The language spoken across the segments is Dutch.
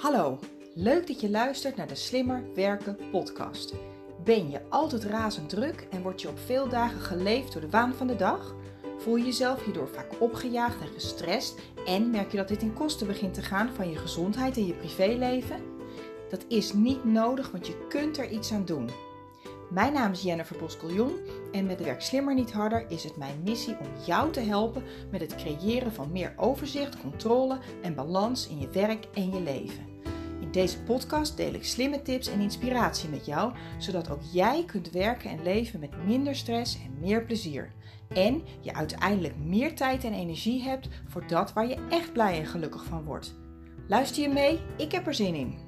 Hallo, leuk dat je luistert naar de Slimmer Werken podcast. Ben je altijd razend druk en word je op veel dagen geleefd door de waan van de dag? Voel je jezelf hierdoor vaak opgejaagd en gestrest en merk je dat dit in kosten begint te gaan van je gezondheid en je privéleven? Dat is niet nodig, want je kunt er iets aan doen. Mijn naam is Jennifer Boskeljon en met Werk Slimmer Niet Harder is het mijn missie om jou te helpen met het creëren van meer overzicht, controle en balans in je werk en je leven. In deze podcast deel ik slimme tips en inspiratie met jou, zodat ook jij kunt werken en leven met minder stress en meer plezier. En je uiteindelijk meer tijd en energie hebt voor dat waar je echt blij en gelukkig van wordt. Luister je mee? Ik heb er zin in.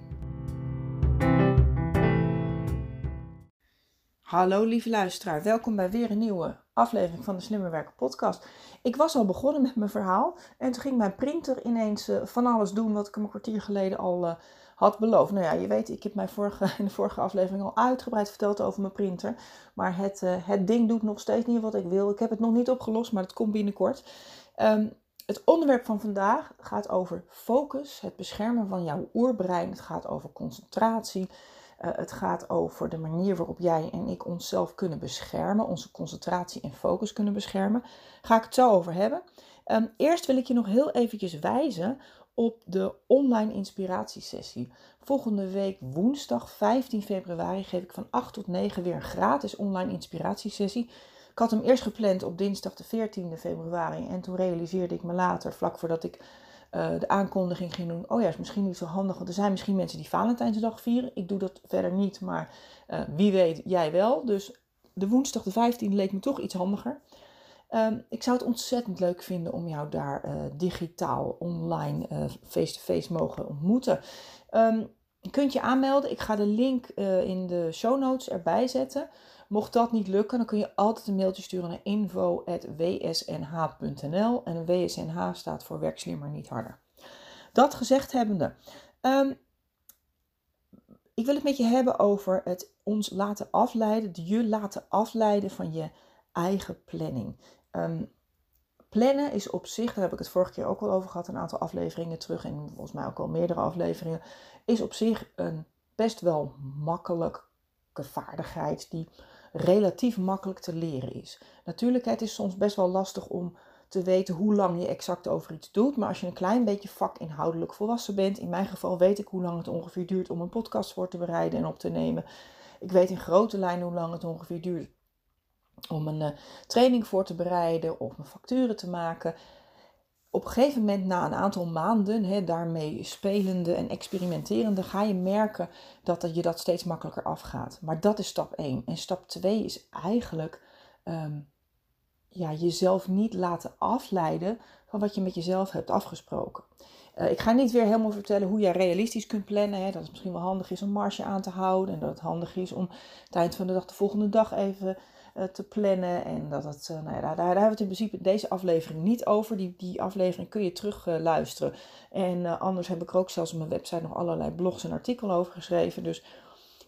Hallo lieve luisteraar, welkom bij weer een nieuwe aflevering van de Slimmer Werken podcast. Ik was al begonnen met mijn verhaal en toen ging mijn printer ineens uh, van alles doen wat ik een kwartier geleden al uh, had beloofd. Nou ja, je weet, ik heb mijn vorige, in de vorige aflevering al uitgebreid verteld over mijn printer. Maar het, uh, het ding doet nog steeds niet wat ik wil. Ik heb het nog niet opgelost, maar het komt binnenkort. Um, het onderwerp van vandaag gaat over focus, het beschermen van jouw oerbrein. Het gaat over concentratie. Uh, het gaat over de manier waarop jij en ik onszelf kunnen beschermen, onze concentratie en focus kunnen beschermen. Ga ik het zo over hebben. Um, eerst wil ik je nog heel eventjes wijzen op de online inspiratiesessie. Volgende week woensdag 15 februari geef ik van 8 tot 9 weer een gratis online inspiratiesessie. Ik had hem eerst gepland op dinsdag de 14 februari en toen realiseerde ik me later, vlak voordat ik uh, de aankondiging ging doen. Oh ja, is misschien niet zo handig, want er zijn misschien mensen die Valentijnsdag vieren. Ik doe dat verder niet, maar uh, wie weet, jij wel. Dus de woensdag de 15 leek me toch iets handiger. Um, ik zou het ontzettend leuk vinden om jou daar uh, digitaal, online, face-to-face -face mogen ontmoeten. Um, je kunt je aanmelden. Ik ga de link in de show notes erbij zetten. Mocht dat niet lukken, dan kun je altijd een mailtje sturen naar info.wsnh.nl. En WSNH staat voor werk slimmer niet harder. Dat gezegd hebbende, um, ik wil het met je hebben over het ons laten afleiden, de je laten afleiden van je eigen planning. Um, plannen is op zich, daar heb ik het vorige keer ook al over gehad, een aantal afleveringen terug en volgens mij ook al meerdere afleveringen, is op zich een best wel makkelijke vaardigheid die relatief makkelijk te leren is. Natuurlijk, het is soms best wel lastig om te weten hoe lang je exact over iets doet. Maar als je een klein beetje vakinhoudelijk volwassen bent, in mijn geval weet ik hoe lang het ongeveer duurt om een podcast voor te bereiden en op te nemen. Ik weet in grote lijnen hoe lang het ongeveer duurt om een uh, training voor te bereiden of mijn facturen te maken op een gegeven moment, na een aantal maanden, daarmee spelende en experimenterende, ga je merken dat je dat steeds makkelijker afgaat. Maar dat is stap 1. En stap 2 is eigenlijk um, ja, jezelf niet laten afleiden van wat je met jezelf hebt afgesproken. Uh, ik ga niet weer helemaal vertellen hoe jij realistisch kunt plannen. Dat het misschien wel handig is om marge aan te houden. En dat het handig is om het van de dag de volgende dag even te plannen. En dat het, uh, nou ja, daar, daar, hebben we het in principe deze aflevering niet over. Die, die aflevering kun je terug luisteren. En anders heb ik er ook zelfs op mijn website nog allerlei blogs en artikelen over geschreven. Dus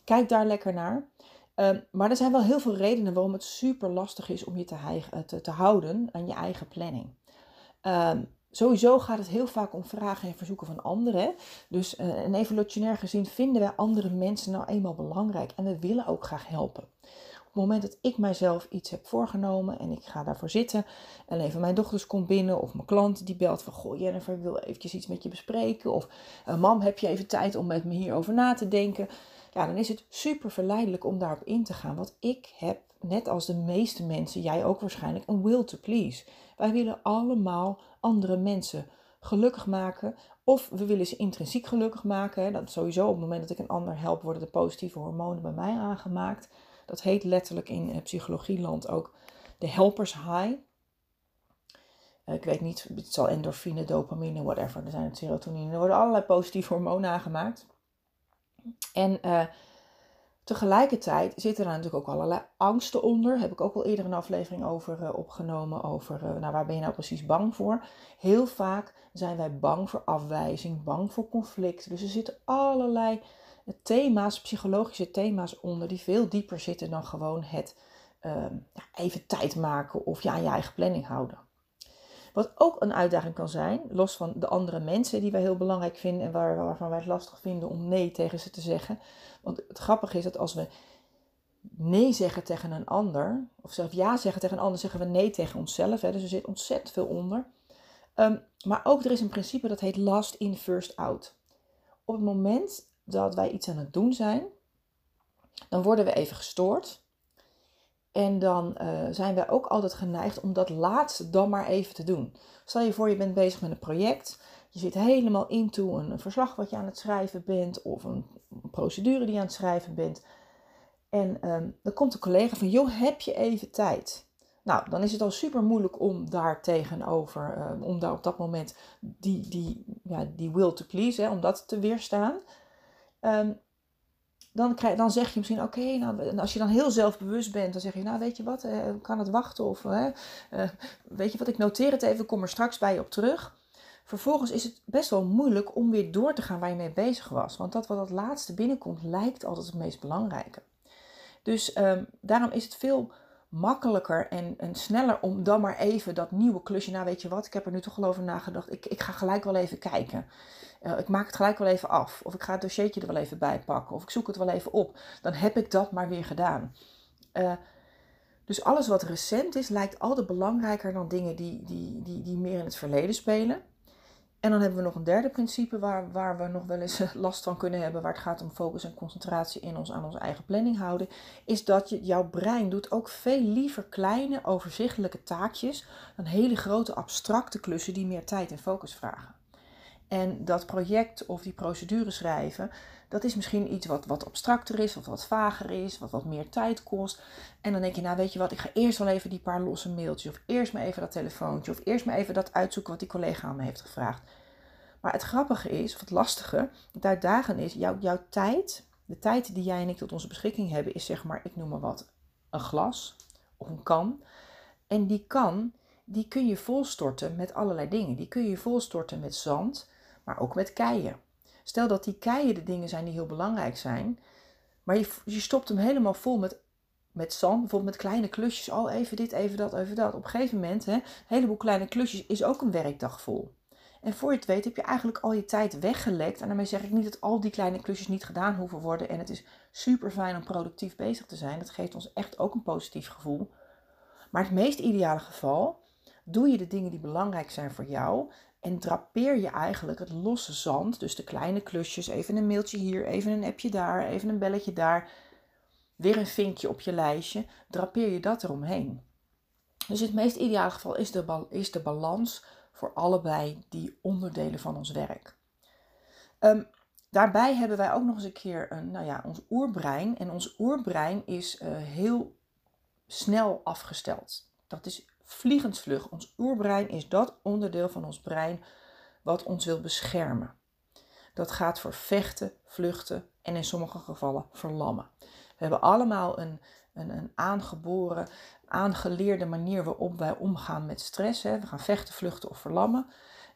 kijk daar lekker naar. Ehm, maar er zijn wel heel veel redenen waarom het super lastig is om je te, te, te houden aan je eigen planning. Um, sowieso gaat het heel vaak om vragen en verzoeken van anderen. Dus evolutionair gezien vinden wij andere mensen nou eenmaal belangrijk en we willen ook graag helpen het moment dat ik mijzelf iets heb voorgenomen en ik ga daarvoor zitten en even mijn dochters komt binnen of mijn klant die belt van goh Jennifer ik wil eventjes iets met je bespreken of uh, mam heb je even tijd om met me hierover na te denken ja dan is het super verleidelijk om daarop in te gaan want ik heb net als de meeste mensen jij ook waarschijnlijk een will to please wij willen allemaal andere mensen gelukkig maken of we willen ze intrinsiek gelukkig maken. Dat sowieso op het moment dat ik een ander help, worden de positieve hormonen bij mij aangemaakt. Dat heet letterlijk in uh, psychologieland ook de helpers high. Uh, ik weet niet, het zal endorfine, dopamine, whatever. Er zijn serotonine. Er worden allerlei positieve hormonen aangemaakt. En uh, tegelijkertijd zitten er natuurlijk ook allerlei angsten onder. Heb ik ook al eerder een aflevering over opgenomen. Over nou, waar ben je nou precies bang voor? Heel vaak zijn wij bang voor afwijzing, bang voor conflict. Dus er zitten allerlei thema's, psychologische thema's onder die veel dieper zitten dan gewoon het uh, even tijd maken of ja, je eigen planning houden. Wat ook een uitdaging kan zijn, los van de andere mensen die wij heel belangrijk vinden en waar, waarvan wij het lastig vinden om nee tegen ze te zeggen. Want het grappige is dat als we nee zeggen tegen een ander, of zelf ja zeggen tegen een ander, zeggen we nee tegen onszelf. Hè? Dus er zit ontzettend veel onder. Ehm, maar ook er is een principe dat heet last in, first out. Op het moment dat wij iets aan het doen zijn, dan worden we even gestoord. En dan uh, zijn we ook altijd geneigd om dat laatste dan maar even te doen. Stel je voor, je bent bezig met een project. Je zit helemaal into een verslag wat je aan het schrijven bent. Of een procedure die je aan het schrijven bent. En um, dan komt een collega van, joh, heb je even tijd? Nou, dan is het al super moeilijk om daar tegenover, uh, om daar op dat moment die, die, ja, die will to please, hè, om dat te weerstaan. Um, dan, krijg, dan zeg je misschien, oké, nou, als je dan heel zelfbewust bent, dan zeg je, nou weet je wat, eh, kan het wachten? Of eh, weet je wat, ik noteer het even, kom er straks bij je op terug. Vervolgens is het best wel moeilijk om weer door te gaan waar je mee bezig was. Want dat wat het laatste binnenkomt, lijkt altijd het meest belangrijke. Dus ehm, daarom is het veel makkelijker en, en sneller om dan maar even dat nieuwe klusje. Nou, weet je wat, ik heb er nu toch al over nagedacht. Ik, ik ga gelijk wel even kijken. Uh, ik maak het gelijk wel even af. Of ik ga het dossiertje er wel even bij pakken. Of ik zoek het wel even op. Dan heb ik dat maar weer gedaan. Uh, dus alles wat recent is, lijkt altijd belangrijker dan dingen die, die, die, die meer in het verleden spelen. En dan hebben we nog een derde principe waar, waar we nog wel eens last van kunnen hebben, waar het gaat om focus en concentratie in ons aan onze eigen planning houden, is dat je, jouw brein doet ook veel liever kleine, overzichtelijke taakjes dan hele grote, abstracte klussen die meer tijd en focus vragen. En dat project of die procedure schrijven, dat is misschien iets wat wat abstracter is, of wat vager is, wat wat meer tijd kost. En dan denk je, nou weet je wat, ik ga eerst wel even die paar losse mailtjes, of eerst maar even dat telefoontje, of eerst maar even dat uitzoeken wat die collega aan me heeft gevraagd. Maar het grappige is, of het lastige, het uitdagen is, jouw, jouw tijd, de tijd die jij en ik tot onze beschikking hebben, is zeg maar, ik noem maar wat, een glas of een kan. En die kan, die kun je volstorten met allerlei dingen. Die kun je volstorten met zand, maar ook met keien. Stel dat die keien de dingen zijn die heel belangrijk zijn, maar je, je stopt hem helemaal vol met, met zand, bijvoorbeeld met kleine klusjes. Oh, even dit, even dat, even dat. Op een gegeven moment, hè, een heleboel kleine klusjes is ook een werkdag vol. En voor je het weet heb je eigenlijk al je tijd weggelekt. En daarmee zeg ik niet dat al die kleine klusjes niet gedaan hoeven worden. En het is super fijn om productief bezig te zijn. Dat geeft ons echt ook een positief gevoel. Maar het meest ideale geval doe je de dingen die belangrijk zijn voor jou en drapeer je eigenlijk het losse zand, dus de kleine klusjes, even een mailtje hier, even een appje daar, even een belletje daar, weer een vinkje op je lijstje, drapeer je dat eromheen. Dus het meest ideale geval is de, is de balans voor allebei die onderdelen van ons werk. Ehm, daarbij hebben wij ook nog eens een keer een, nou ja, ons oerbrein. En ons oerbrein is uh, heel snel afgesteld. Dat is vliegensvlug. Ons oerbrein is dat onderdeel van ons brein wat ons wil beschermen. Dat gaat voor vechten, vluchten en in sommige gevallen verlammen. We hebben allemaal een, een, een aangeboren, aangeleerde manier waarop wij omgaan met stress. Hè. We gaan vechten, vluchten of verlammen.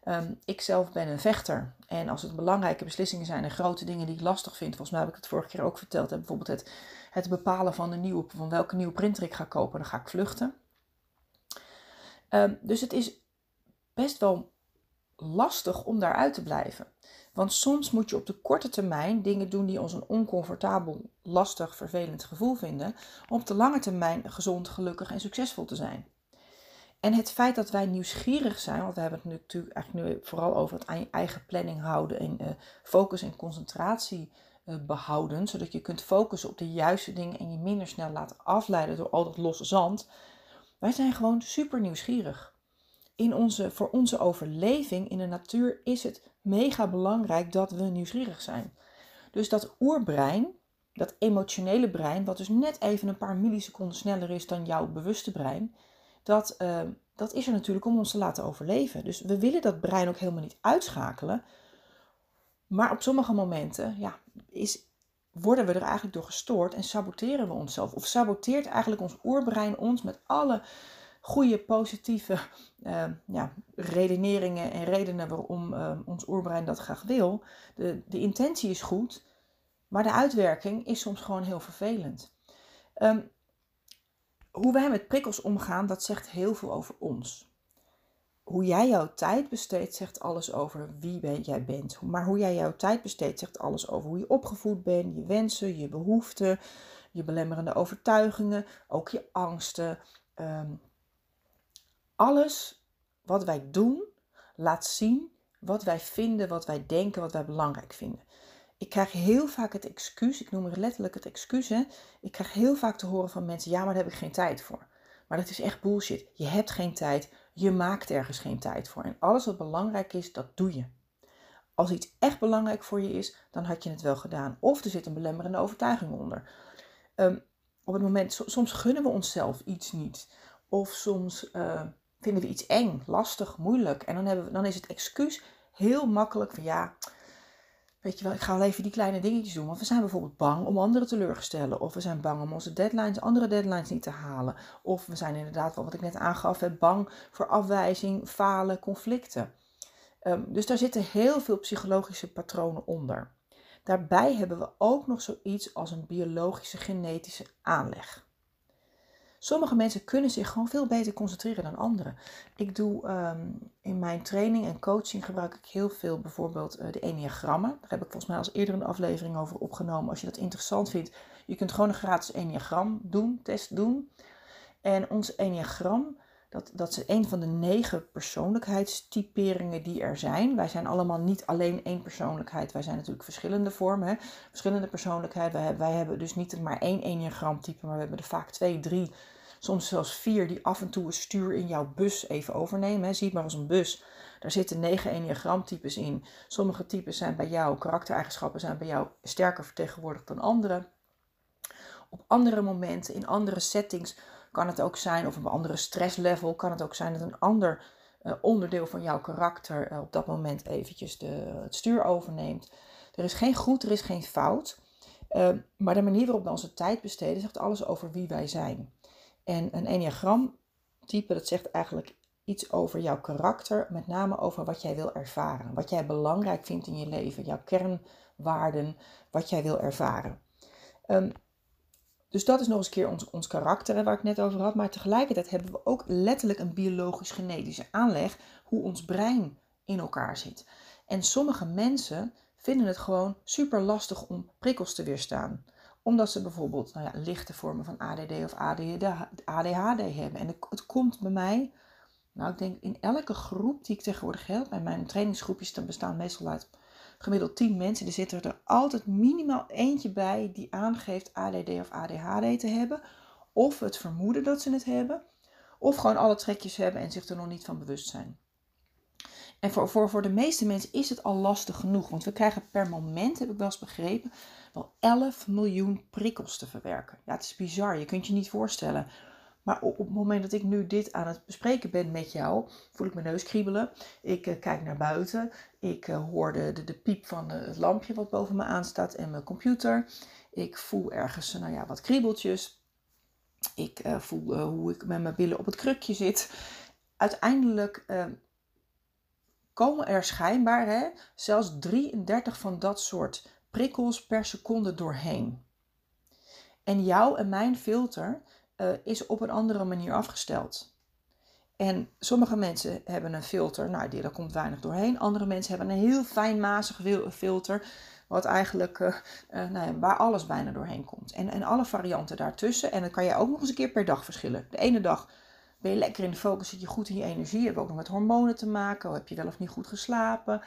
Um, ik zelf ben een vechter. En als het belangrijke beslissingen zijn en grote dingen die ik lastig vind, volgens mij heb ik het vorige keer ook verteld, hè, bijvoorbeeld het, het bepalen van, de nieuwe, van welke nieuwe printer ik ga kopen, dan ga ik vluchten. Um, dus het is best wel lastig om daaruit te blijven. Want soms moet je op de korte termijn dingen doen die ons een oncomfortabel, lastig, vervelend gevoel vinden, om op de lange termijn gezond, gelukkig en succesvol te zijn. En het feit dat wij nieuwsgierig zijn, want we hebben het natuurlijk eigenlijk nu vooral over het eigen planning houden en uh, focus en concentratie uh, behouden, zodat je kunt focussen op de juiste dingen en je minder snel laten afleiden door al dat losse zand. Wij zijn gewoon super nieuwsgierig. In onze, voor onze overleving in de natuur is het mega belangrijk dat we nieuwsgierig zijn. Dus dat oerbrein, dat emotionele brein, wat dus net even een paar milliseconden sneller is dan jouw bewuste brein, dat, uh, dat is er natuurlijk om ons te laten overleven. Dus we willen dat brein ook helemaal niet uitschakelen. Maar op sommige momenten ja, is, worden we er eigenlijk door gestoord en saboteren we onszelf. Of saboteert eigenlijk ons oerbrein ons met alle goede, positieve uh, ja, redeneringen en redenen waarom uh, ons oerbrein dat graag wil. De, de intentie is goed, maar de uitwerking is soms gewoon heel vervelend. Um, hoe wij met prikkels omgaan, dat zegt heel veel over ons. Hoe jij jouw tijd besteedt, zegt alles over wie ben, jij bent. Maar hoe jij jouw tijd besteedt, zegt alles over hoe je opgevoed bent, je wensen, je behoeften, je belemmerende overtuigingen, ook je angsten. Ehm, alles wat wij doen, laat zien wat wij vinden, wat wij denken, wat wij belangrijk vinden. Ik krijg heel vaak het excuus, ik noem het letterlijk het excuus, hè. ik krijg heel vaak te horen van mensen, ja, maar daar heb ik geen tijd voor. Maar dat is echt bullshit. Je hebt geen tijd, je maakt ergens geen tijd voor. En alles wat belangrijk is, dat doe je. Als iets echt belangrijk voor je is, dan had je het wel gedaan. Of er zit een belemmerende overtuiging onder. Ehm, op het moment, soms gunnen we onszelf iets niet. Of soms uh, vinden we iets eng, lastig, moeilijk. En dan, hebben dan is het excuus heel makkelijk van ja, weet je wel, ik ga wel even die kleine dingetjes doen. Want we zijn bijvoorbeeld bang om anderen teleur te stellen. Of we zijn bang om onze deadlines, andere deadlines niet te halen. Of we zijn inderdaad, wat ik net aangaf, bang voor afwijzing, falen, conflicten. Um, dus daar zitten heel veel psychologische patronen onder. Daarbij hebben we ook nog zoiets als een biologische genetische aanleg. Sommige mensen kunnen zich gewoon veel beter concentreren dan anderen. Ik doe ehm, in mijn training en coaching gebruik ik heel veel bijvoorbeeld uh, de enneagrammen. Daar heb ik volgens mij als eerder een aflevering over opgenomen. Als je dat interessant vindt, je kunt gewoon een gratis enneagram doen, test doen. En ons enneagram, dat, dat is een van de negen persoonlijkheidstyperingen die er zijn. Wij zijn allemaal niet alleen één persoonlijkheid. Wij zijn natuurlijk verschillende vormen, verschillende persoonlijkheden. Wij, hebben dus niet maar één enneagramtype, maar we hebben er vaak twee, drie, soms zelfs vier die af en toe het stuur in jouw bus even overnemen. Hè? Zie het maar als een bus. Daar zitten negen enneagramtypes in. Sommige types zijn bij jou, karaktereigenschappen zijn bij jou sterker vertegenwoordigd dan andere. Op andere momenten, in andere settings kan het ook zijn, of een andere stresslevel, kan het ook zijn dat een ander uh, onderdeel van jouw karakter uh, op dat moment eventjes de, het stuur overneemt. Er is geen goed, er is geen fout. Uh, maar de manier waarop we onze tijd besteden zegt alles over wie wij zijn. En een enneagram type, dat zegt eigenlijk iets over jouw karakter, met name over wat jij wil ervaren. Wat jij belangrijk vindt in je leven, jouw kernwaarden, wat jij wil ervaren. Um, dus dat is nog eens een keer ons, ons karakter waar ik net over had. Maar tegelijkertijd hebben we ook letterlijk een biologisch-genetische aanleg hoe ons brein in elkaar zit. En sommige mensen vinden het gewoon super lastig om prikkels te weerstaan. Omdat ze bijvoorbeeld nou ja, lichte vormen van ADD of ADHD hebben. En het, komt bij mij, nou ik denk in elke groep die ik tegenwoordig heb, en mijn trainingsgroepjes bestaan meestal uit gemiddeld 10 mensen, er zit er altijd minimaal eentje bij die aangeeft ADD of ADHD te hebben. Of het vermoeden dat ze het hebben. Of gewoon alle trekjes hebben en zich er nog niet van bewust zijn. En voor, voor, voor de meeste mensen is het al lastig genoeg. Want we krijgen per moment, heb ik wel eens begrepen, wel 11 miljoen prikkels te verwerken. Ja, het is bizar. Je kunt je niet voorstellen maar op, het moment dat ik nu dit aan het bespreken ben met jou, voel ik mijn neus kriebelen. Ik uh, kijk naar buiten. Ik uh, hoor de, de, piep van het lampje wat boven me aanstaat en mijn computer. Ik voel ergens nou ja, wat kriebeltjes. Ik voel hoe ik met mijn billen op het krukje zit. Uiteindelijk komen er schijnbaar hè, zelfs 33 van dat soort prikkels per seconde doorheen. En jouw en mijn filter uh, is op een andere manier afgesteld. En sommige mensen hebben een filter, nou, die, daar komt weinig doorheen. Andere mensen hebben een heel fijnmazig filter, wat eigenlijk, uh, uh, nou ja, waar alles bijna doorheen komt. En, en alle varianten daartussen. En dan kan je ook nog eens een keer per dag verschillen. De ene dag ben je lekker in de focus, zit je goed in je energie. Heb ook nog met hormonen te maken. Heb je wel of niet goed geslapen?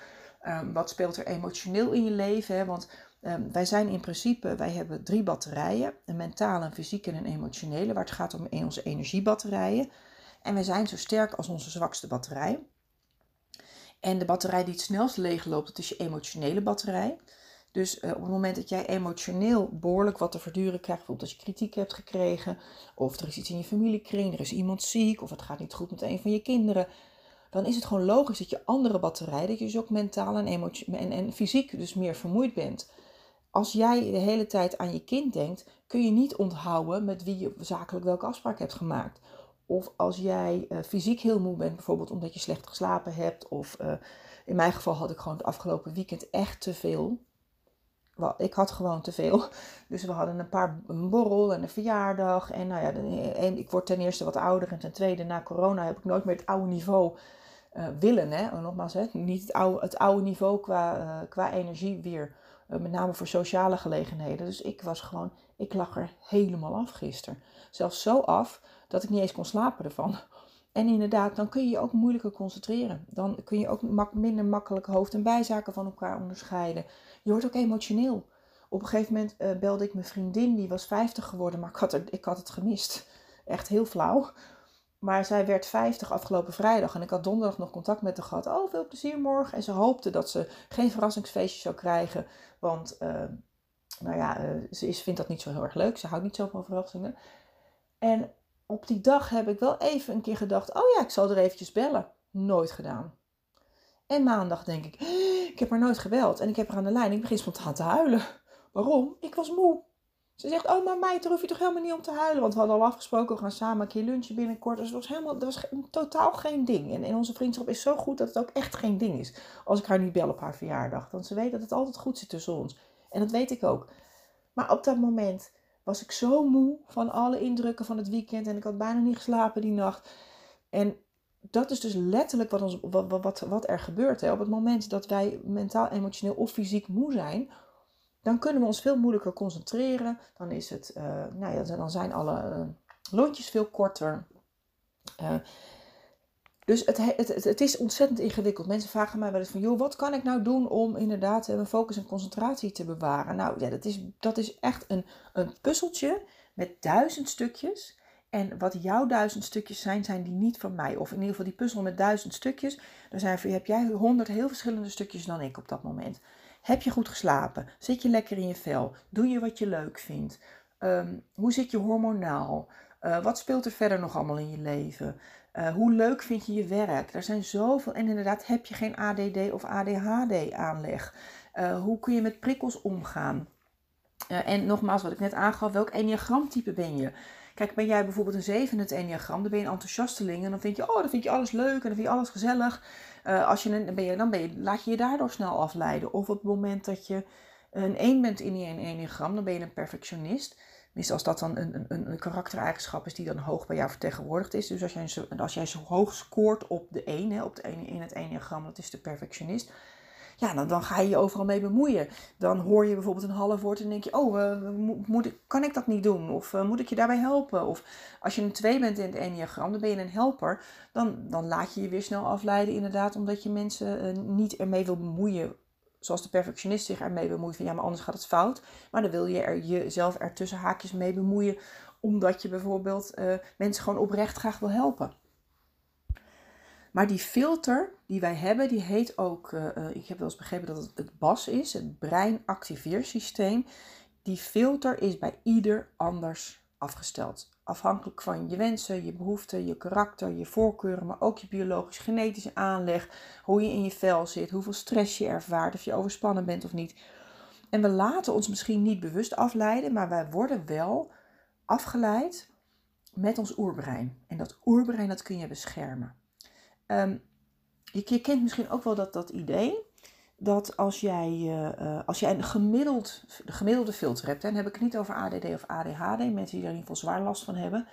Um, wat speelt er emotioneel in je leven? Hè? Want Um, wij zijn in principe, wij hebben drie batterijen. Een mentale, een fysieke en een emotionele. Waar het gaat om onze energiebatterijen. En wij zijn zo sterk als onze zwakste batterij. En de batterij die het snelst leegloopt, dat is je emotionele batterij. Dus uh, op het moment dat jij emotioneel behoorlijk wat te verduren krijgt, bijvoorbeeld als je kritiek hebt gekregen, of er is iets in je familiekring, er is iemand ziek, of het gaat niet goed met een van je kinderen, dan is het gewoon logisch dat je andere batterij, dat je dus ook mentaal en, en, en fysiek dus meer vermoeid bent als jij de hele tijd aan je kind denkt, kun je niet onthouden met wie je zakelijk welke afspraak hebt gemaakt. Of als jij uh, fysiek heel moe bent, bijvoorbeeld omdat je slecht geslapen hebt. Of uh, in mijn geval had ik gewoon het afgelopen weekend echt te veel. Ik had gewoon te veel. Dus we hadden een paar een borrel en een verjaardag. En nou ja, ik word ten eerste wat ouder. En ten tweede, na corona heb ik nooit meer het oude niveau uh, willen. Hè? nogmaals, hè? niet het oude, het oude niveau qua, qua energie weer. Uh, met name voor sociale gelegenheden. Dus ik was gewoon, ik lag er helemaal af gisteren. Zelfs zo af dat ik niet eens kon slapen ervan. En inderdaad, dan kun je je ook moeilijker concentreren. Dan kun je ook minder makkelijk hoofd- en bijzaken van elkaar onderscheiden. Je wordt ook emotioneel. Op een gegeven moment uh, belde ik mijn vriendin, die was 50 geworden, maar ik had, er, ik had het gemist. Echt heel flauw. Maar zij werd 50 afgelopen vrijdag en ik had donderdag nog contact met haar gehad. Oh, veel plezier morgen. En ze hoopte dat ze geen verrassingsfeestje zou krijgen. Want, uh, nou ja, uh, ze is, vindt dat niet zo heel erg leuk. Ze houdt niet zo van verrassingen. En op die dag heb ik wel even een keer gedacht: oh ja, ik zal er eventjes bellen. Nooit gedaan. En maandag denk ik: ik heb haar nooit gebeld. En ik heb haar aan de lijn. Ik begin spontaan te huilen. Waarom? Ik was moe. Ze zegt, oh maar meid, daar hoef je toch helemaal niet om te huilen. Want we hadden al afgesproken, we gaan samen een keer lunchen binnenkort. Dus het was helemaal, dat was totaal geen ding. En, en onze vriendschap is zo goed dat het ook echt geen ding is. Als ik haar niet bel op haar verjaardag. Want ze weet dat het altijd goed zit tussen ons. En dat weet ik ook. Maar op dat moment was ik zo moe van alle indrukken van het weekend. En ik had bijna niet geslapen die nacht. En dat is dus letterlijk wat, ons, wat, wat, wat er gebeurt. Hè. Op het moment dat wij mentaal, emotioneel of fysiek moe zijn dan kunnen we ons veel moeilijker concentreren. Dan, is het, uh, nou ja, dan zijn alle uh, lontjes veel korter. Uh, dus het, het, het, is ontzettend ingewikkeld. Mensen vragen mij wel eens van, wat kan ik nou doen om inderdaad mijn focus en concentratie te bewaren? Nou ja, dat is, dat is echt een, een puzzeltje met duizend stukjes. En wat jouw duizend stukjes zijn, zijn die niet van mij. Of in ieder geval die puzzel met duizend stukjes. Dan zijn, heb jij honderd heel verschillende stukjes dan ik op dat moment. Heb je goed geslapen? Zit je lekker in je vel? Doe je wat je leuk vindt? Um, hoe zit je hormonaal? Uh, wat speelt er verder nog allemaal in je leven? Uh, hoe leuk vind je je werk? Er zijn zoveel. En inderdaad, heb je geen ADD of ADHD-aanleg? Uh, hoe kun je met prikkels omgaan? en nogmaals, wat ik net aangaf, welk enneagramtype ben je? Kijk, ben jij bijvoorbeeld een 7 in het enneagram, dan ben je een enthousiasteling en dan vind je, oh, dan vind je alles leuk en dan vind je alles gezellig. Uh, als je een, ben je, dan ben je, laat je je daardoor snel afleiden. Of op het moment dat je een 1 bent in die enneagram, dan ben je een perfectionist. Tenminste, als dat dan een, een, een karaktereigenschap is die dan hoog bij jou vertegenwoordigd is. Dus als jij, als jij zo hoog scoort op de 1, hè, op de 1 in het enneagram, dat is de perfectionist ja, dan, dan ga je je overal mee bemoeien. Dan hoor je bijvoorbeeld een half woord en denk je, oh, moet ik, kan ik dat niet doen? Of uh, moet ik je daarbij helpen? Of als je een 2 bent in het enneagram, dan ben je een helper. Dan, dan laat je je weer snel afleiden, inderdaad, omdat je mensen uh, niet ermee wil bemoeien. Zoals de perfectionist zich ermee bemoeit van ja, maar anders gaat het fout. Maar dan wil je er jezelf er tussen haakjes mee bemoeien, omdat je bijvoorbeeld mensen gewoon oprecht graag wil helpen. Maar die filter die wij hebben, die heet ook, uh, ik heb wel eens begrepen dat het het BAS is, het breinactiveersysteem. Die filter is bij ieder anders afgesteld. Afhankelijk van je wensen, je behoeften, je karakter, je voorkeuren, maar ook je biologisch-genetische aanleg, hoe je in je vel zit, hoeveel stress je ervaart, of je overspannen bent of niet. En we laten ons misschien niet bewust afleiden, maar wij worden wel afgeleid met ons oerbrein. En dat oerbrein dat kun je beschermen. Um, je, kent misschien ook wel dat, dat idee dat als jij, uh, als jij een gemiddeld, de gemiddelde filter hebt, hè, dan heb ik het niet over ADD of ADHD, mensen die daar in ieder geval zwaar last van hebben.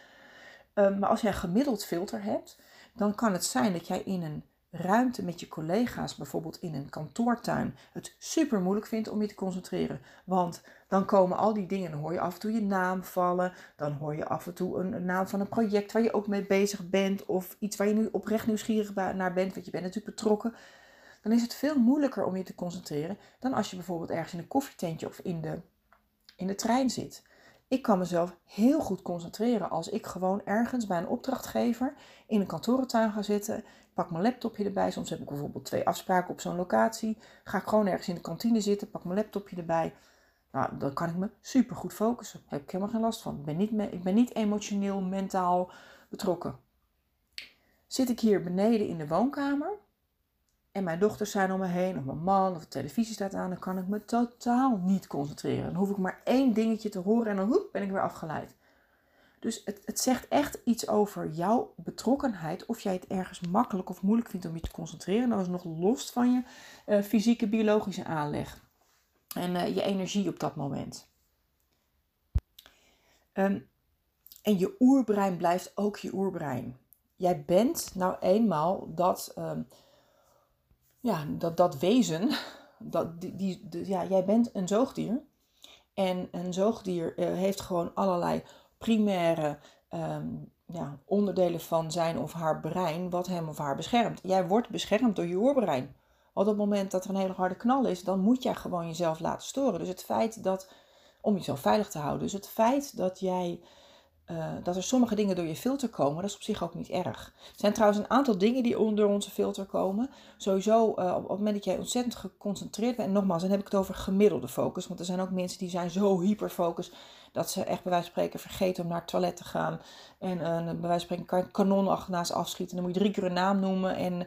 Um, maar als jij een gemiddeld filter hebt, dan kan het zijn dat jij in een ruimte met je collega's, bijvoorbeeld in een kantoortuin, het super moeilijk vindt om je te concentreren. Want dan komen al die dingen, dan hoor je af en toe je naam vallen, dan hoor je af en toe een, naam van een project waar je ook mee bezig bent, of iets waar je nu oprecht nieuwsgierig naar bent, want je bent natuurlijk betrokken. Dan is het veel moeilijker om je te concentreren dan als je bijvoorbeeld ergens in een koffietentje of in de, in de trein zit. Ik kan mezelf heel goed concentreren als ik gewoon ergens bij een opdrachtgever in een kantorentuin ga zitten. Pak mijn laptopje erbij. Soms heb ik bijvoorbeeld twee afspraken op zo'n locatie. Ga ik gewoon ergens in de kantine zitten. Pak mijn laptopje erbij. Nou, dan kan ik me super goed focussen. Daar heb ik helemaal geen last van. Ik ben niet, ik ben niet emotioneel, mentaal betrokken. Zit ik hier beneden in de woonkamer en mijn dochters zijn om me heen, of mijn man, of de televisie staat aan, dan kan ik me totaal niet concentreren. Dan hoef ik maar één dingetje te horen en dan hoep, ben ik weer afgeleid. Dus het, het zegt echt iets over jouw betrokkenheid, of jij het ergens makkelijk of moeilijk vindt om je te concentreren. Dat is nog los van je uh, fysieke, biologische aanleg en uh, je energie op dat moment. Um, en je oerbrein blijft ook je oerbrein. jij bent nou eenmaal dat, ehm, ja, dat, dat wezen. Dat, die, ja, jij bent een zoogdier. En een zoogdier uh, heeft gewoon allerlei primaire ehm, ja, onderdelen van zijn of haar brein, wat hem of haar beschermt. Jij wordt beschermd door je oerbrein. Op het moment dat er een hele harde knal is, dan moet jij gewoon jezelf laten storen. Dus het feit dat, om jezelf veilig te houden, dus het feit dat jij uh, dat er sommige dingen door je filter komen, dat is op zich ook niet erg. Er zijn trouwens een aantal dingen die door onze filter komen. Sowieso uh, op, het moment dat jij ontzettend geconcentreerd bent, en nogmaals, dan heb ik het over gemiddelde focus, want er zijn ook mensen die zijn zo hyperfocus dat ze echt bij wijze van spreken vergeten om naar het toilet te gaan. En uh, bij wijze van spreken kan kanon naast afschieten. Dan moet je drie keer een naam noemen en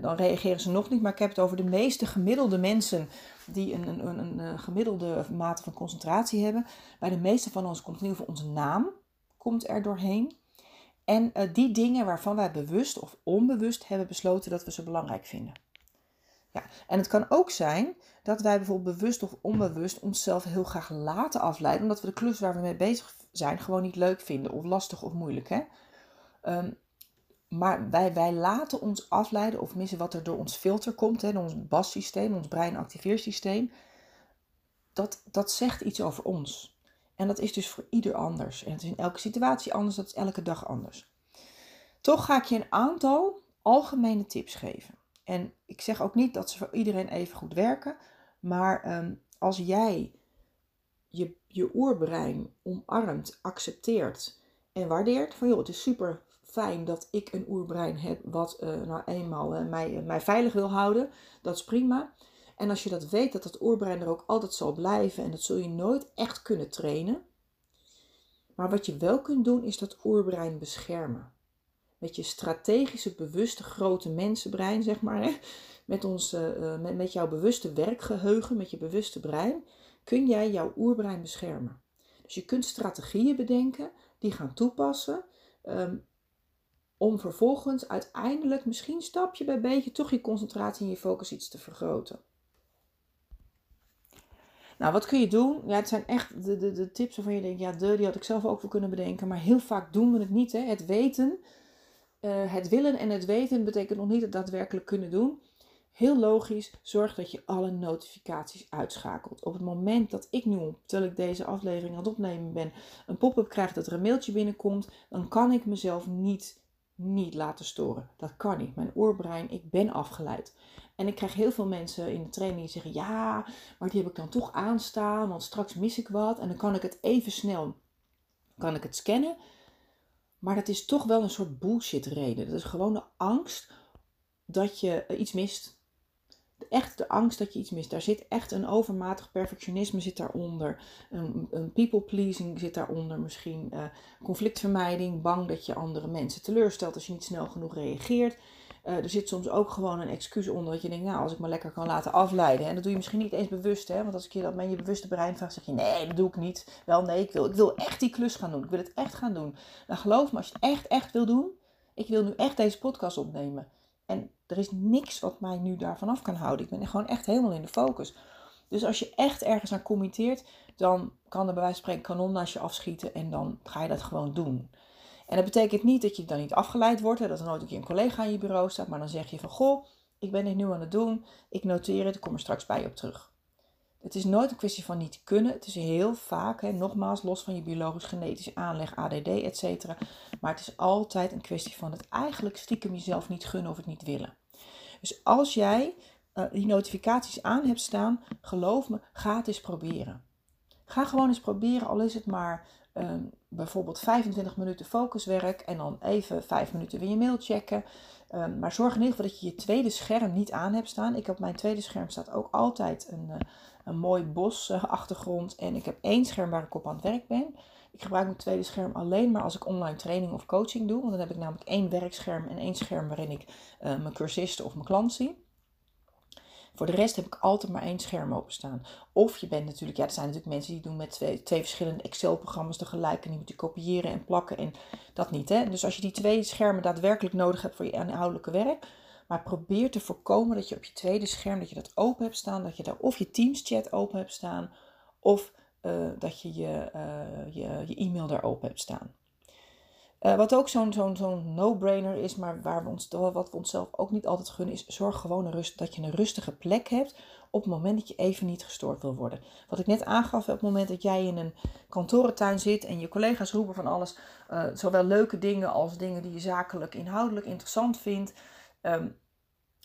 dan reageren ze nog niet. Maar ik heb het over de meeste gemiddelde mensen die een, een, een, gemiddelde mate van concentratie hebben. Bij de meeste van ons komt in ieder geval onze naam komt er doorheen. En uh, die dingen waarvan wij bewust of onbewust hebben besloten dat we ze belangrijk vinden. Ja, en het kan ook zijn dat wij bijvoorbeeld bewust of onbewust onszelf heel graag laten afleiden, omdat we de klus waar we mee bezig zijn gewoon niet leuk vinden of lastig of moeilijk. Hè? Um, maar wij, wij laten ons afleiden, of missen wat er door ons filter komt, hè, ons bassysteem, ons breinactiveersysteem. Dat, dat zegt iets over ons. En dat is dus voor ieder anders. En het is in elke situatie anders, dat is elke dag anders. Toch ga ik je een aantal algemene tips geven. En ik zeg ook niet dat ze voor iedereen even goed werken, maar ehm, als jij je, je oerbrein omarmt, accepteert en waardeert, van joh, het is super fijn dat ik een oerbrein heb wat uh, nou eenmaal uh, mij, mij veilig wil houden, dat is prima. En als je dat weet, dat dat oerbrein er ook altijd zal blijven en dat zul je nooit echt kunnen trainen. Maar wat je wel kunt doen, is dat oerbrein beschermen. Met je strategische, bewuste, grote mensenbrein, zeg maar. Hè? Met, ons, uh, met, met jouw bewuste werkgeheugen, met je bewuste brein, kun jij jouw oerbrein beschermen. Dus je kunt strategieën bedenken, die gaan toepassen. Um, om vervolgens uiteindelijk misschien stapje bij beetje toch je concentratie en je focus iets te vergroten. Nou, wat kun je doen? Ja, het zijn echt de, de, de tips waarvan je denkt, ja, de, die had ik zelf ook wel kunnen bedenken. Maar heel vaak doen we het niet. Hè? Het weten, uh, het willen en het weten betekent nog niet het daadwerkelijk kunnen doen. Heel logisch, zorg dat je alle notificaties uitschakelt. Op het moment dat ik nu, terwijl ik deze aflevering aan het opnemen ben, een pop-up krijg dat er een mailtje binnenkomt, dan kan ik mezelf niet, niet laten storen. Dat kan niet. Mijn oorbrein, ik ben afgeleid. En ik krijg heel veel mensen in de training die zeggen: Ja, maar die heb ik dan toch aanstaan, want straks mis ik wat. En dan kan ik het even snel kan ik het scannen. Maar dat is toch wel een soort bullshit reden. Dat is gewoon de angst dat je iets mist. Echt de angst dat je iets mist. Daar zit echt een overmatig perfectionisme zit daaronder. Een, een people pleasing zit daaronder misschien. Uh, conflictvermijding. Bang dat je andere mensen teleurstelt als je niet snel genoeg reageert. Uh, er zit soms ook gewoon een excuus onder dat je denkt, nou, als ik me lekker kan laten afleiden. En dat doe je misschien niet eens bewust, hè. Want als ik je dat met je bewuste brein vraag, zeg je, nee, dat doe ik niet. Wel, nee, ik wil, ik wil echt die klus gaan doen. Ik wil het echt gaan doen. Nou, geloof me, als je het echt, echt wil doen. Ik wil nu echt deze podcast opnemen. En er is niks wat mij nu daarvan af kan houden. Ik ben gewoon echt helemaal in de focus. Dus als je echt ergens aan committeert, dan kan er bij wijze van spreken kanon naast je afschieten en dan ga je dat gewoon doen. En dat betekent niet dat je dan niet afgeleid wordt, hè, dat er nooit een keer een collega aan je bureau staat, maar dan zeg je van goh, ik ben dit nu aan het doen, ik noteer het, ik kom er straks bij op terug. Het is nooit een kwestie van niet kunnen. Het is heel vaak, hè, nogmaals, los van je biologisch-genetische aanleg, ADD, etc. Maar het is altijd een kwestie van het eigenlijk stiekem jezelf niet gunnen of het niet willen. Dus als jij uh, die notificaties aan hebt staan, geloof me, ga het eens proberen. Ga gewoon eens proberen, al is het maar Ehm, bijvoorbeeld 25 minuten focuswerk en dan even 5 minuten weer je mail checken. Um, maar zorg in ieder geval dat je je tweede scherm niet aan hebt staan. Ik op mijn tweede scherm staat ook altijd een, uh, een mooi bos uh, achtergrond. En ik heb één scherm waar ik op aan het werk ben. Ik gebruik mijn tweede scherm alleen maar als ik online training of coaching doe. Want dan heb ik namelijk één werkscherm en één scherm waarin ik uh, mijn cursisten of mijn klant zie. Voor de rest heb ik altijd maar één scherm openstaan. Of je bent natuurlijk, ja, er zijn natuurlijk mensen die doen met twee, twee verschillende Excel-programma's tegelijk. En die moeten kopiëren en plakken en dat niet. Hè? Dus als je die twee schermen daadwerkelijk nodig hebt voor je inhoudelijke werk. Maar probeer te voorkomen dat je op je tweede scherm, dat je dat open hebt staan. Dat je daar of je Teams chat open hebt staan. Of uh, dat je je, uh, je, je e-mail daar open hebt staan. Uh, wat ook zo'n zo'n zo'n no-brainer is, maar waar we ons, wat we onszelf ook niet altijd gunnen, is zorg gewoon rust, dat je een rustige plek hebt op het moment dat je even niet gestoord wil worden. Wat ik net aangaf, op het moment dat jij in een kantorentuin zit en je collega's roepen van alles, zowel leuke dingen als dingen die je zakelijk, inhoudelijk interessant vindt, um,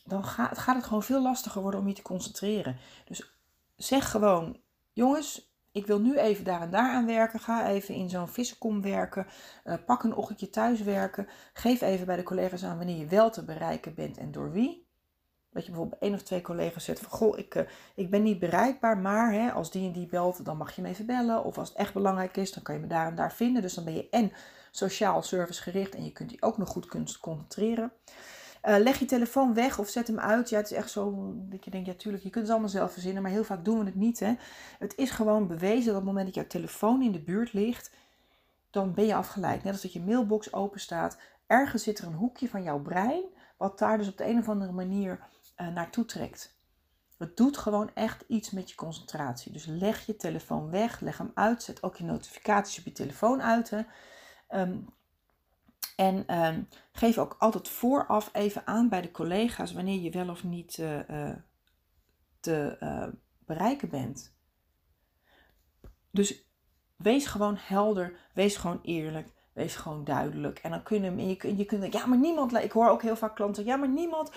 dan gaat, gaat het gewoon veel lastiger worden om je te concentreren. Dus zeg gewoon, jongens, ik wil nu even daar en daar aan werken. Ga even in zo'n vissenkom werken. Uh, pak een ochtendje thuis werken. Geef even bij de collega's aan wanneer je wel te bereiken bent en door wie. Dat je bijvoorbeeld één of twee collega's zet van, goh, ik, uh, ik ben niet bereikbaar, maar hè, als die en die belt, dan mag je me even bellen. Of als het echt belangrijk is, dan kan je me daar en daar vinden. Dus dan ben je en sociaal servicegericht en je kunt die ook nog goed concentreren. Uh, leg je telefoon weg of zet hem uit. Ja, het is echt zo dat je denkt, ja tuurlijk, je kunt het allemaal zelf verzinnen, maar heel vaak doen we het niet. Hè? Het is gewoon bewezen dat op het moment dat jouw telefoon in de buurt ligt, dan ben je afgeleid. Net als dat je mailbox open staat. Ergens zit er een hoekje van jouw brein, wat daar dus op de een of andere manier uh, naartoe trekt. Het doet gewoon echt iets met je concentratie. Dus leg je telefoon weg, leg hem uit, zet ook je notificaties op je telefoon uit. Um, en um, geef ook altijd vooraf even aan bij de collega's wanneer je wel of niet uh, uh, te uh, bereiken bent. Dus wees gewoon helder, wees gewoon eerlijk, wees gewoon duidelijk. En dan kunnen je, je, je kunt ja, maar niemand, ik hoor ook heel vaak klanten, ja, maar niemand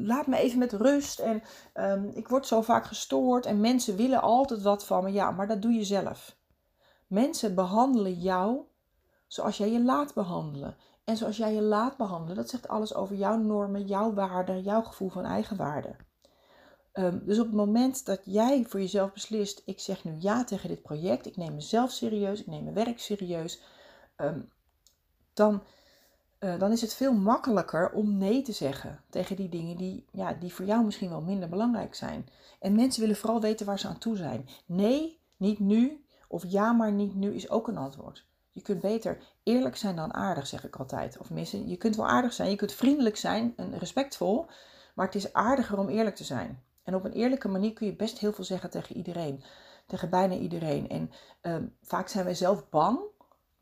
laat me even met rust. En um, ik word zo vaak gestoord en mensen willen altijd wat van me. Ja, maar dat doe je zelf. Mensen behandelen jou zoals jij je laat behandelen. En zoals jij je laat behandelen, dat zegt alles over jouw normen, jouw waarden, jouw gevoel van eigenwaarde. Um, dus op het moment dat jij voor jezelf beslist, ik zeg nu ja tegen dit project, ik neem mezelf serieus, ik neem mijn werk serieus, um, dan, uh, dan is het veel makkelijker om nee te zeggen tegen die dingen die, ja, die voor jou misschien wel minder belangrijk zijn. En mensen willen vooral weten waar ze aan toe zijn. Nee, niet nu, of ja, maar niet nu is ook een antwoord. Je kunt beter eerlijk zijn dan aardig, zeg ik altijd. Of missen, je kunt wel aardig zijn, je kunt vriendelijk zijn en respectvol, maar het is aardiger om eerlijk te zijn. En op een eerlijke manier kun je best heel veel zeggen tegen iedereen, tegen bijna iedereen. En um, vaak zijn wij zelf bang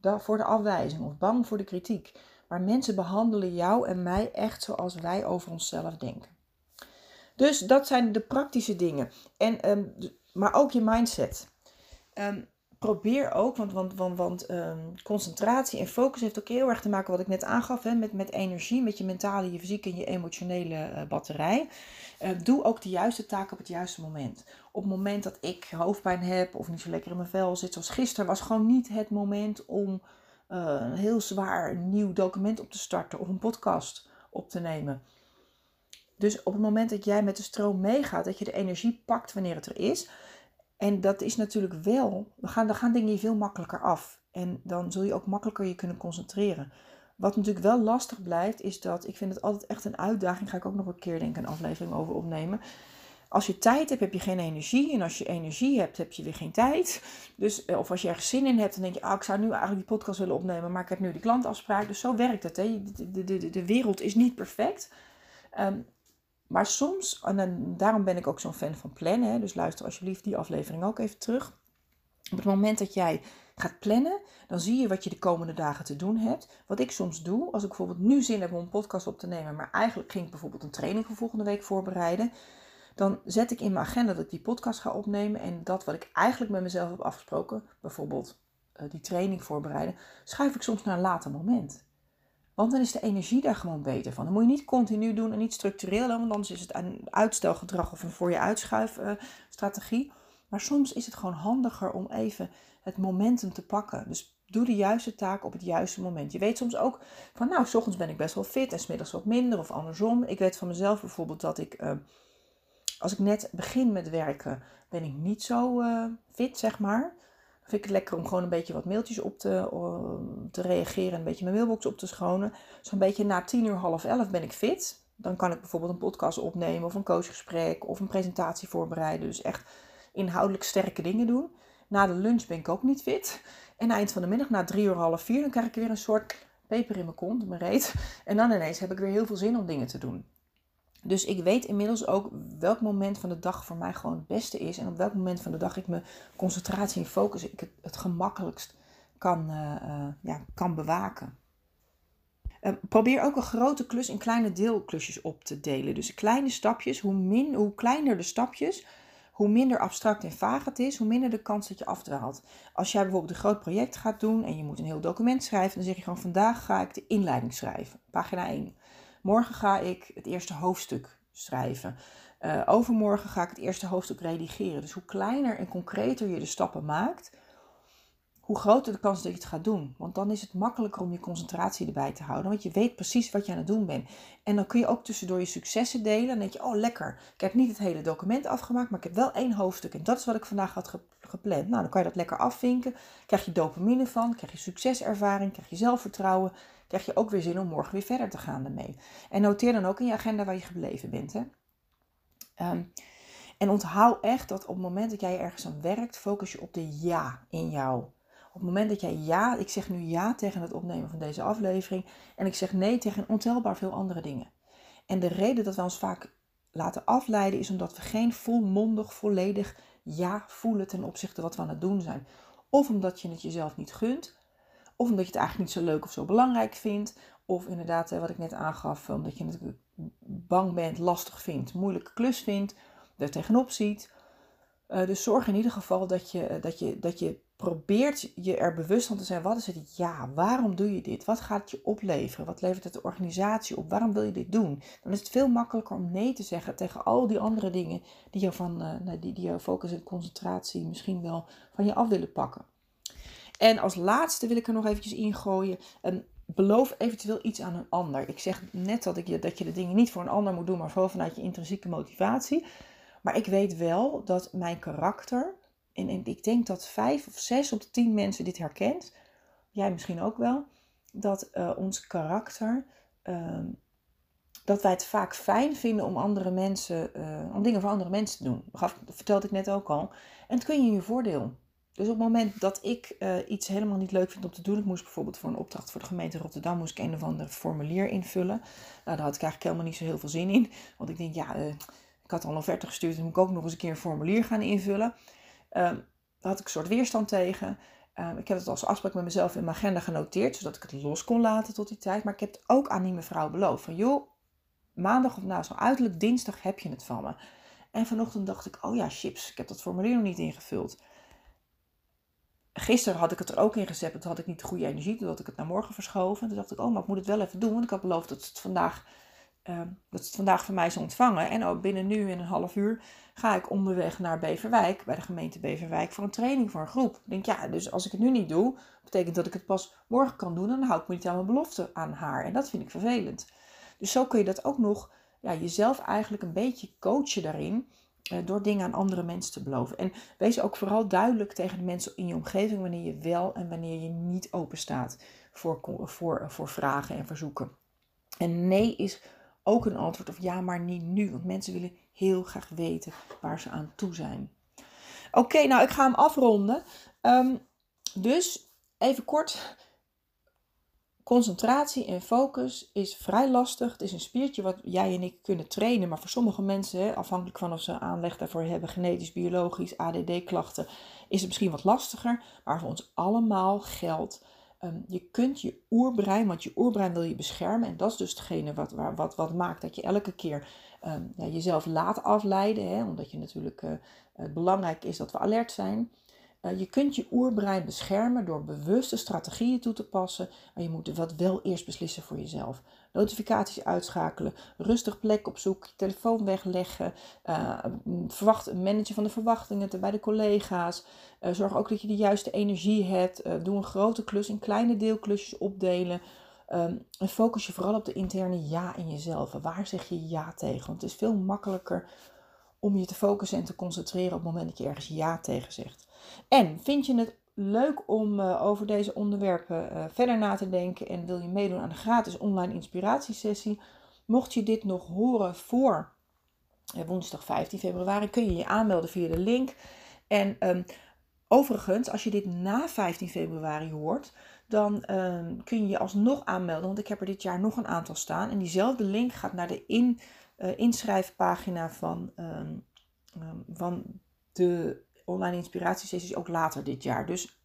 voor de afwijzing of bang voor de kritiek. Maar mensen behandelen jou en mij echt zoals wij over onszelf denken. Dus dat zijn de praktische dingen. En, um, maar ook je mindset. Um, probeer ook, want, want, want, want um, concentratie en focus heeft ook heel erg te maken, wat ik net aangaf, hè, met, met energie, met je mentale, je fysieke en je emotionele uh, batterij. Uh, doe ook de juiste taak op het juiste moment. Op het moment dat ik hoofdpijn heb of niet zo lekker in mijn vel zit, zoals gisteren, was gewoon niet het moment om uh, een heel zwaar nieuw document op te starten of een podcast op te nemen. Dus op het moment dat jij met de stroom meegaat, dat je de energie pakt wanneer het er is, en dat is natuurlijk wel, dan gaan, dan gaan dingen je veel makkelijker af. En dan zul je ook makkelijker je kunnen concentreren. Wat natuurlijk wel lastig blijft, is dat ik vind het altijd echt een uitdaging. Ga ik ook nog een keer denk een aflevering over opnemen. Als je tijd hebt, heb je geen energie. En als je energie hebt, heb je weer geen tijd. Dus, eh, of als je ergens zin in hebt, dan denk je, ah, ik zou nu eigenlijk die podcast willen opnemen, maar ik heb nu die klantafspraak. Dus zo werkt het. Hè? De, de, de, de wereld is niet perfect. Um, maar soms, en daarom ben ik ook zo'n fan van plannen, dus luister alsjeblieft die aflevering ook even terug. Op het moment dat jij gaat plannen, dan zie je wat je de komende dagen te doen hebt. Wat ik soms doe, als ik bijvoorbeeld nu zin heb om een podcast op te nemen, maar eigenlijk ging ik bijvoorbeeld een training voor volgende week voorbereiden, dan zet ik in mijn agenda dat ik die podcast ga opnemen en dat wat ik eigenlijk met mezelf heb afgesproken, bijvoorbeeld uh, die training voorbereiden, schuif ik soms naar een later moment. Want dan is de energie daar gewoon beter van. Dan moet je niet continu doen en niet structureel want anders is het een uitstelgedrag of een voor je uitschuifstrategie. maar soms is het gewoon handiger om even het momentum te pakken. Dus doe de juiste taak op het juiste moment. Je weet soms ook van, nou, s ochtends ben ik best wel fit en smiddags wat minder of andersom. Ik weet van mezelf bijvoorbeeld dat ik, uh, als ik net begin met werken, ben ik niet zo uh, fit, zeg maar vind ik het lekker om gewoon een beetje wat mailtjes op te, te reageren. Een beetje mijn mailbox op te schonen. Zo'n beetje na tien uur, half elf ben ik fit. Dan kan ik bijvoorbeeld een podcast opnemen of een coachgesprek of een presentatie voorbereiden. Dus echt inhoudelijk sterke dingen doen. Na de lunch ben ik ook niet fit. En eind van de middag, na drie uur, half vier, dan krijg ik weer een soort peper in mijn kont, mijn reet. En dan ineens heb ik weer heel veel zin om dingen te doen. Dus ik weet inmiddels ook welk moment van de dag voor mij gewoon het beste is. En op welk moment van de dag ik mijn concentratie en focus ik het, het gemakkelijkst kan, uh, uh, ja, kan bewaken. Uh, probeer ook een grote klus in kleine deelklusjes op te delen. Dus kleine stapjes, hoe, min, hoe kleiner de stapjes, hoe minder abstract en vaag het is, hoe minder de kans dat je afdwaalt. Als jij bijvoorbeeld een groot project gaat doen en je moet een heel document schrijven, dan zeg je gewoon vandaag ga ik de inleiding schrijven, pagina 1. Morgen ga ik het eerste hoofdstuk schrijven. Uh, overmorgen ga ik het eerste hoofdstuk redigeren. Dus hoe kleiner en concreter je de stappen maakt, hoe groter de kans dat je het gaat doen. Want dan is het makkelijker om je concentratie erbij te houden. Want je weet precies wat je aan het doen bent. En dan kun je ook tussendoor je successen delen. Dan denk je, oh lekker, ik heb niet het hele document afgemaakt, maar ik heb wel één hoofdstuk. En dat is wat ik vandaag had gepland. Nou, dan kan je dat lekker afvinken. Krijg je dopamine van, krijg je succeservaring, krijg je zelfvertrouwen. Krijg je ook weer zin om morgen weer verder te gaan ermee. En noteer dan ook in je agenda waar je gebleven bent. Hè? Ehm, en onthoud echt dat op het moment dat jij ergens aan werkt, focus je op de ja in jou. Op het moment dat jij ja, ik zeg nu ja tegen het opnemen van deze aflevering en ik zeg nee tegen ontelbaar veel andere dingen. En de reden dat we ons vaak laten afleiden is omdat we geen volmondig, volledig ja voelen ten opzichte wat we aan het doen zijn. Of omdat je het jezelf niet gunt, of omdat je het eigenlijk niet zo leuk of zo belangrijk vindt, of inderdaad, wat ik net aangaf, omdat je het bang bent, lastig vindt, moeilijke klus vindt, er tegenop ziet. Uh, dus zorg in ieder geval dat je, dat, je, dat je probeert je er bewust van te zijn. Wat is het ja? Waarom doe je dit? Wat gaat het je opleveren? Wat levert het de organisatie op? Waarom wil je dit doen? Dan is het veel makkelijker om nee te zeggen tegen al die andere dingen die je van uh, die, die jouw focus en concentratie misschien wel van je af willen pakken. En als laatste wil ik er nog eventjes ingooien. Een beloof eventueel iets aan een ander. Ik zeg net dat, ik, dat je de dingen niet voor een ander moet doen, maar vooral vanuit je intrinsieke motivatie. Maar ik weet wel dat mijn karakter, en, ik denk dat vijf of zes op de tien mensen dit herkent, jij misschien ook wel, dat uh, ons karakter, uh, dat wij het vaak fijn vinden om andere mensen, uh, om dingen voor andere mensen te doen. Dat vertelde ik net ook al. En het kun je in je voordeel dus op het moment dat ik uh, iets helemaal niet leuk vind om te doen, ik moest bijvoorbeeld voor een opdracht voor de gemeente Rotterdam, moest ik een of ander formulier invullen. Nou, daar had ik eigenlijk helemaal niet zo heel veel zin in. Want ik denk, ja, ik had al een offerte gestuurd, dan moet ik ook nog eens een keer een formulier gaan invullen. Uh, daar had ik een soort weerstand tegen. Ehm, ik heb het als afspraak met mezelf in mijn agenda genoteerd, zodat ik het los kon laten tot die tijd. Maar ik heb het ook aan die mevrouw beloofd. Van joh, maandag of nou zo uiterlijk dinsdag heb je het van me. En vanochtend dacht ik, oh ja, chips, ik heb dat formulier nog niet ingevuld gisteren had ik het er ook in gezet. Toen had ik niet de goede energie. Toen had ik het naar morgen verschoven. Toen dacht ik, oh, maar ik moet het wel even doen. Want ik had beloofd dat het vandaag, uh, dat het vandaag van mij zou ontvangen. En ook binnen nu in een half uur ga ik onderweg naar Beverwijk. Bij de gemeente Beverwijk voor een training voor een groep. Ik denk, ja, dus als ik het nu niet doe. Betekent dat ik het pas morgen kan doen. En dan hou ik me niet aan mijn belofte aan haar. En dat vind ik vervelend. Dus zo kun je dat ook nog ja, jezelf eigenlijk een beetje coachen daarin. Eh, door dingen aan andere mensen te beloven. En wees ook vooral duidelijk tegen de mensen in je omgeving wanneer je wel en wanneer je niet open staat voor, voor, voor vragen en verzoeken. En nee is ook een antwoord of ja, maar niet nu. Want mensen willen heel graag weten waar ze aan toe zijn. Oké, nou ik ga hem afronden. Um, dus even kort. Concentratie en focus is vrij lastig. Het is een spiertje wat jij en ik kunnen trainen. Maar voor sommige mensen, afhankelijk van of ze aanleg daarvoor hebben, genetisch, biologisch, ADD-klachten, is het misschien wat lastiger. Maar voor ons allemaal geldt. Um, je kunt je oerbrein, want je oerbrein wil je beschermen. En dat is dus hetgene wat, wat, wat maakt dat je elke keer um, ja, jezelf laat afleiden. Hè, omdat je natuurlijk uh, belangrijk is dat we alert zijn. Eh, je kunt je oerbrein beschermen door bewuste strategieën toe te passen, maar je moet wat wel eerst beslissen voor jezelf. Notificaties uitschakelen, rustig plek op zoek, je telefoon wegleggen, uh, verwacht, managen van de verwachtingen bij de collega's. Uh, zorg ook dat je de juiste energie hebt. doe een grote klus in kleine deelklusjes opdelen. Um, en focus je vooral op de interne ja in jezelf. Waar zeg je ja tegen? Want het is veel makkelijker om je te focussen en te concentreren op het moment dat je ergens ja tegen zegt. En vind je het leuk om uh, over deze onderwerpen uh, verder na te denken en wil je meedoen aan de gratis online inspiratiesessie? Mocht je dit nog horen voor uh, woensdag 15 februari, kun je je aanmelden via de link. En um, overigens, als je dit na 15 februari hoort, dan um, kun je je alsnog aanmelden, want ik heb er dit jaar nog een aantal staan. En diezelfde link gaat naar de in, inschrijfpagina van, um, van de online inspiratiesessies ook later dit jaar. Dus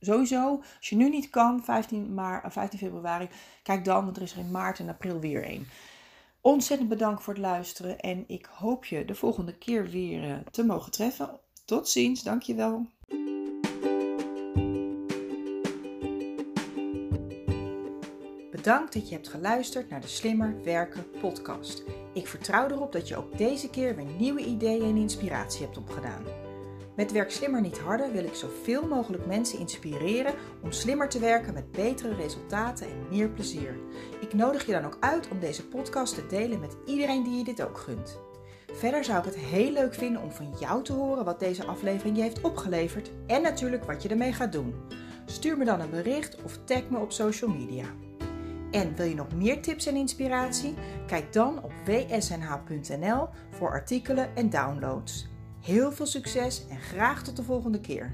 sowieso, als je nu niet kan, 15, maar, 15 februari, kijk dan, want er is er in maart en april weer één. Ontzettend bedankt voor het luisteren en ik hoop je de volgende keer weer te mogen treffen. Tot ziens, dankjewel. Bedankt dat je hebt geluisterd naar de Slimmer Werken podcast. Ik vertrouw erop dat je ook deze keer weer nieuwe ideeën en inspiratie hebt opgedaan. Met Werk Slimmer Niet Harder wil ik zoveel mogelijk mensen inspireren om slimmer te werken met betere resultaten en meer plezier. Ik nodig je dan ook uit om deze podcast te delen met iedereen die je dit ook gunt. Verder zou ik het heel leuk vinden om van jou te horen wat deze aflevering je heeft opgeleverd en natuurlijk wat je ermee gaat doen. Stuur me dan een bericht of tag me op social media. En wil je nog meer tips en inspiratie? Kijk dan op wsnh.nl voor artikelen en downloads. Heel veel succes en graag tot de volgende keer.